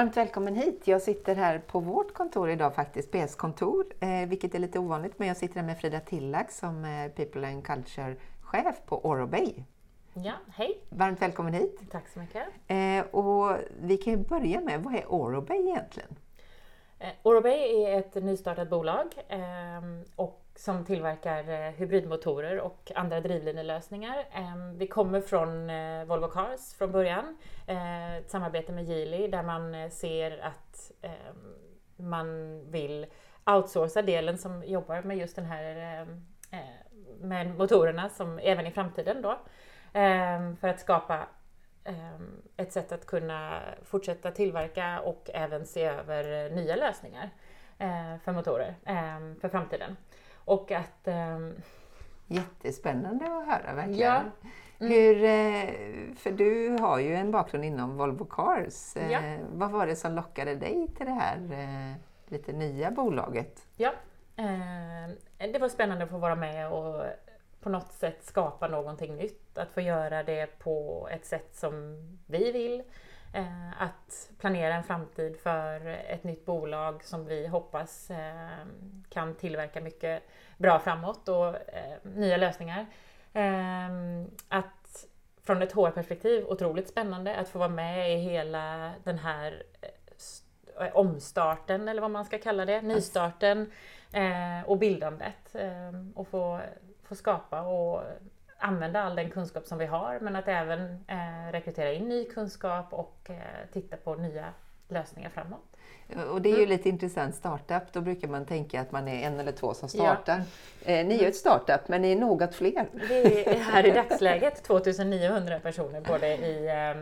Varmt välkommen hit. Jag sitter här på vårt kontor idag faktiskt, PS kontor, eh, vilket är lite ovanligt, men jag sitter här med Frida Tillack som är People and Culture-chef på Orobay. Ja, hej! Varmt välkommen hit. Tack så mycket. Eh, och vi kan ju börja med, vad är Orobay egentligen? Eh, Orobay är ett nystartat bolag eh, och som tillverkar eh, hybridmotorer och andra drivlinelösningar. Ehm, vi kommer från eh, Volvo Cars från början, eh, ett samarbete med Geely där man ser att ehm, man vill outsourca delen som jobbar med just den här ehm, med motorerna som även i framtiden då. För att skapa ett sätt att kunna fortsätta tillverka och även se över nya lösningar för motorer för framtiden. Och att... Um... Jättespännande att höra verkligen. Ja. Mm. Hur, eh, för du har ju en bakgrund inom Volvo Cars. Eh, ja. Vad var det som lockade dig till det här eh, lite nya bolaget? Ja, det var spännande att få vara med och på något sätt skapa någonting nytt. Att få göra det på ett sätt som vi vill. Eh, att planera en framtid för ett nytt bolag som vi hoppas eh, kan tillverka mycket bra framåt och eh, nya lösningar. Att från ett HR-perspektiv otroligt spännande att få vara med i hela den här omstarten eller vad man ska kalla det, nystarten och bildandet och få, få skapa och använda all den kunskap som vi har men att även eh, rekrytera in ny kunskap och eh, titta på nya lösningar framåt. Och det är ju mm. lite intressant, startup, då brukar man tänka att man är en eller två som startar. Ja. Eh, ni är ju ett startup, men ni är något fler. Vi är här i dagsläget 2900 personer både i eh, eh,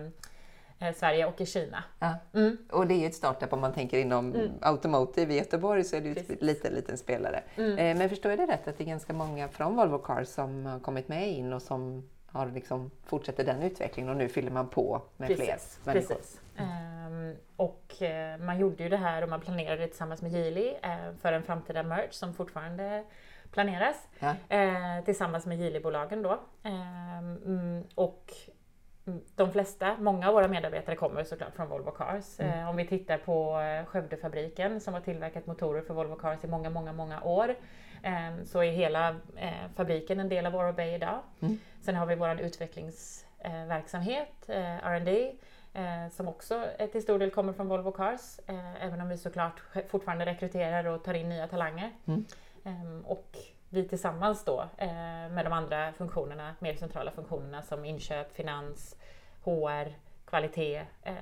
Sverige och i Kina. Ja. Mm. Och det är ju ett startup om man tänker inom mm. automotive i Göteborg så är det ju en liten, liten spelare. Mm. Eh, men förstår jag det rätt att det är ganska många från Volvo Cars som har kommit med in och som har liksom fortsätter den utvecklingen och nu fyller man på med Precis. fler människor. Precis. Um, och uh, man gjorde ju det här och man planerade det tillsammans med Geely för en framtida merge som fortfarande planeras ja. tillsammans med Geely-bolagen då. Um, och de flesta, många av våra medarbetare kommer såklart från Volvo Cars. Mm. Eh, om vi tittar på eh, Skövdefabriken som har tillverkat motorer för Volvo Cars i många, många, många år eh, så är hela fabriken en del av Orobay idag. Mm. Sen har vi vår utvecklingsverksamhet, R&D som också till stor del kommer från Volvo Cars, även om vi såklart fortfarande rekryterar och tar in nya talanger. Mm. Ehm, och vi tillsammans då med de andra funktionerna, mer centrala funktionerna som inköp, finans, HR, kvalitet eh,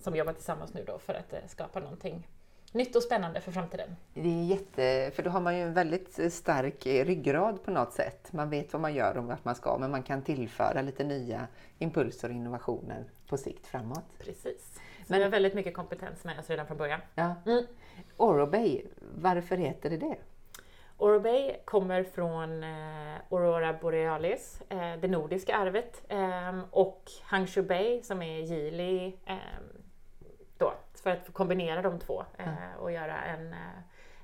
som jobbar tillsammans nu då för att eh, skapa någonting nytt och spännande för framtiden. Det är jätte, för då har man ju en väldigt stark ryggrad på något sätt. Man vet vad man gör och vart man ska, men man kan tillföra lite nya impulser och innovationer på sikt framåt. Precis. Så men vi har väldigt mycket kompetens med oss redan från början. Ja. Mm. Orobay, varför heter det det? Orobay kommer från eh, Aurora Borealis, eh, det nordiska arvet, eh, och Hangshu Bay som är Geely ehm, då, för att kombinera de två mm. och göra en, eh,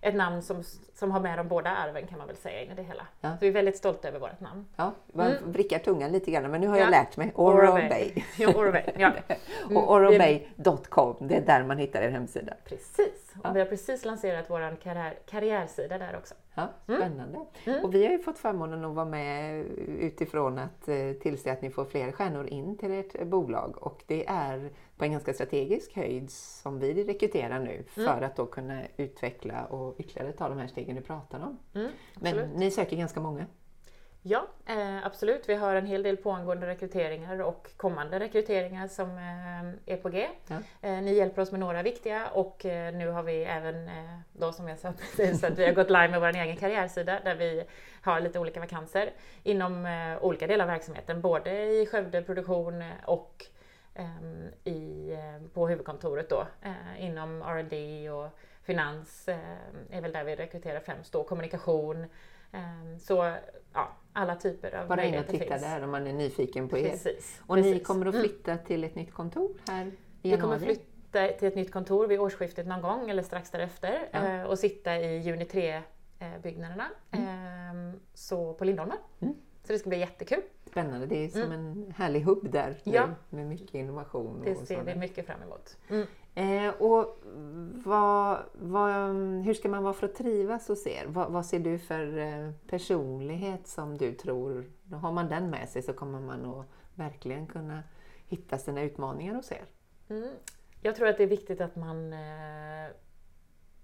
ett namn som, som har med de båda arven kan man väl säga in i det hela. Ja. Så vi är väldigt stolta över vårt namn. Ja, man mm. vrickar tungan lite grann men nu har jag ja. lärt mig. Orobay. Ja, Orobay. Ja. Mm. och orobay.com, det är där man hittar er hemsida. Precis, och vi har precis lanserat vår karriär, karriärsida där också. Ja, mm. spännande. Mm. Och vi har ju fått förmånen att vara med utifrån att eh, tillse att ni får fler stjärnor in till ert bolag och det är på en ganska strategisk höjd som vi rekryterar nu för mm. att då kunna utveckla och ytterligare ta de här stegen du pratar om. Mm, Men ni söker ganska många. Ja, eh, absolut. Vi har en hel del pågående rekryteringar och kommande rekryteringar som eh, är på G. Ja. Eh, ni hjälper oss med några viktiga och nu har vi även, då som jag sa precis, att vi har gått live med vår egen karriärsida där vi har lite olika vakanser inom olika delar av verksamheten, både i Skövde produktion och i, på huvudkontoret då inom R&D och finans är väl där vi rekryterar främst då, kommunikation, så ja, alla typer av Bara in och titta finns. där om man är nyfiken på precis, er. Och precis. ni kommer att mm. flytta mm. till ett nytt kontor här i Vi kommer flytta till ett nytt kontor vid årsskiftet någon gång eller strax därefter ja. Eh, och sitta i Juni 3-byggnaderna mm. Ehm, så på Lindholmen. Mm. Så det ska bli jättekul. Spännande, det är som mm. en härlig hubb där ja. med mycket innovation. Det ser vi mycket fram emot. Eh, och vad, vad, hur ska man vara för att trivas hos er? Vad, vad ser du för eh, personlighet som du tror, har man den med sig så kommer man att verkligen kunna hitta sina utmaningar hos er? Mm. Jag tror att det är viktigt att man eh,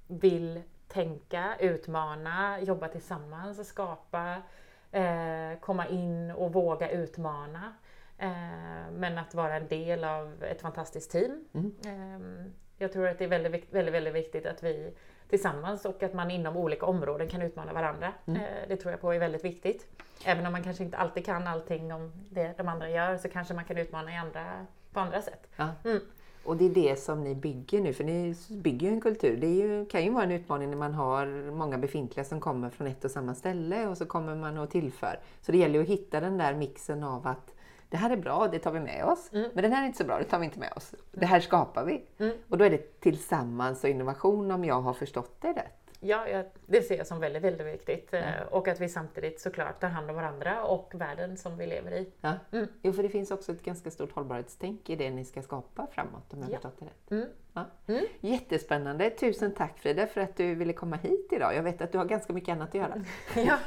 vill tänka, utmana, jobba tillsammans, skapa, eh, komma in och våga utmana. Eh, men att vara en del av ett fantastiskt team. Mm. Eh, jag tror att det är väldigt, väldigt, väldigt viktigt att vi tillsammans och att man inom olika områden kan utmana varandra. Mm. Eh, det tror jag på är väldigt viktigt. Även om man kanske inte alltid kan allting om det de andra gör så kanske man kan utmana i andra, på andra sätt. Ja. Mm. Och det är det som ni bygger nu, för ni bygger ju en kultur. Det ju, kan ju vara en utmaning när man har många befintliga som kommer från ett och samma ställe och så kommer man och tillför. Så det gäller att hitta den där mixen av att det här är bra, det tar vi med oss. Mm. Men den här är inte så bra, det tar vi inte med oss. Det här skapar vi. Mm. Och då är det tillsammans och innovation om jag har förstått det rätt. Ja, ja, det ser jag som väldigt, väldigt viktigt. Ja. Eh, och att vi samtidigt såklart tar hand om varandra och världen som vi lever i. Ja. Mm. Jo, för det finns också ett ganska stort hållbarhetstänk i det ni ska skapa framåt, om jag ja. förstått det rätt. Mm. Ja. Mm. Jättespännande! Tusen tack Frida för att du ville komma hit idag. Jag vet att du har ganska mycket annat att göra. ja,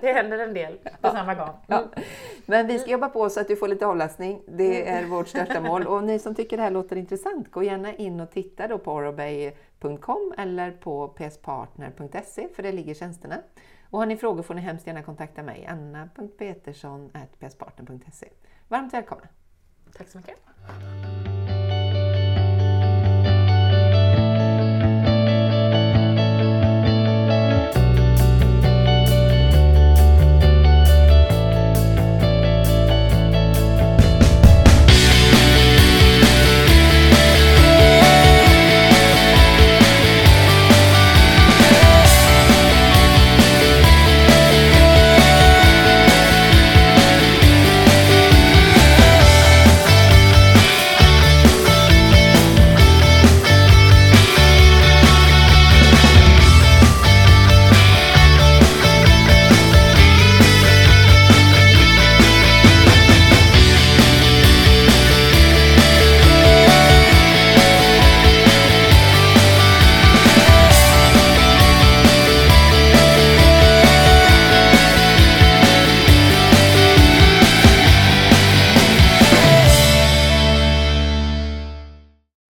det händer en del på ja. samma gång. Ja. Men vi ska jobba på så att du får lite avlastning. Det mm. är vårt största mål. Och ni som tycker det här låter intressant, gå gärna in och titta då på orobay.com eller på pspartner.se för där ligger tjänsterna. Och har ni frågor får ni hemskt gärna kontakta mig, anna.petersson.pspartner.se. Varmt välkomna! Tack så mycket!